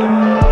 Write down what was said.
Música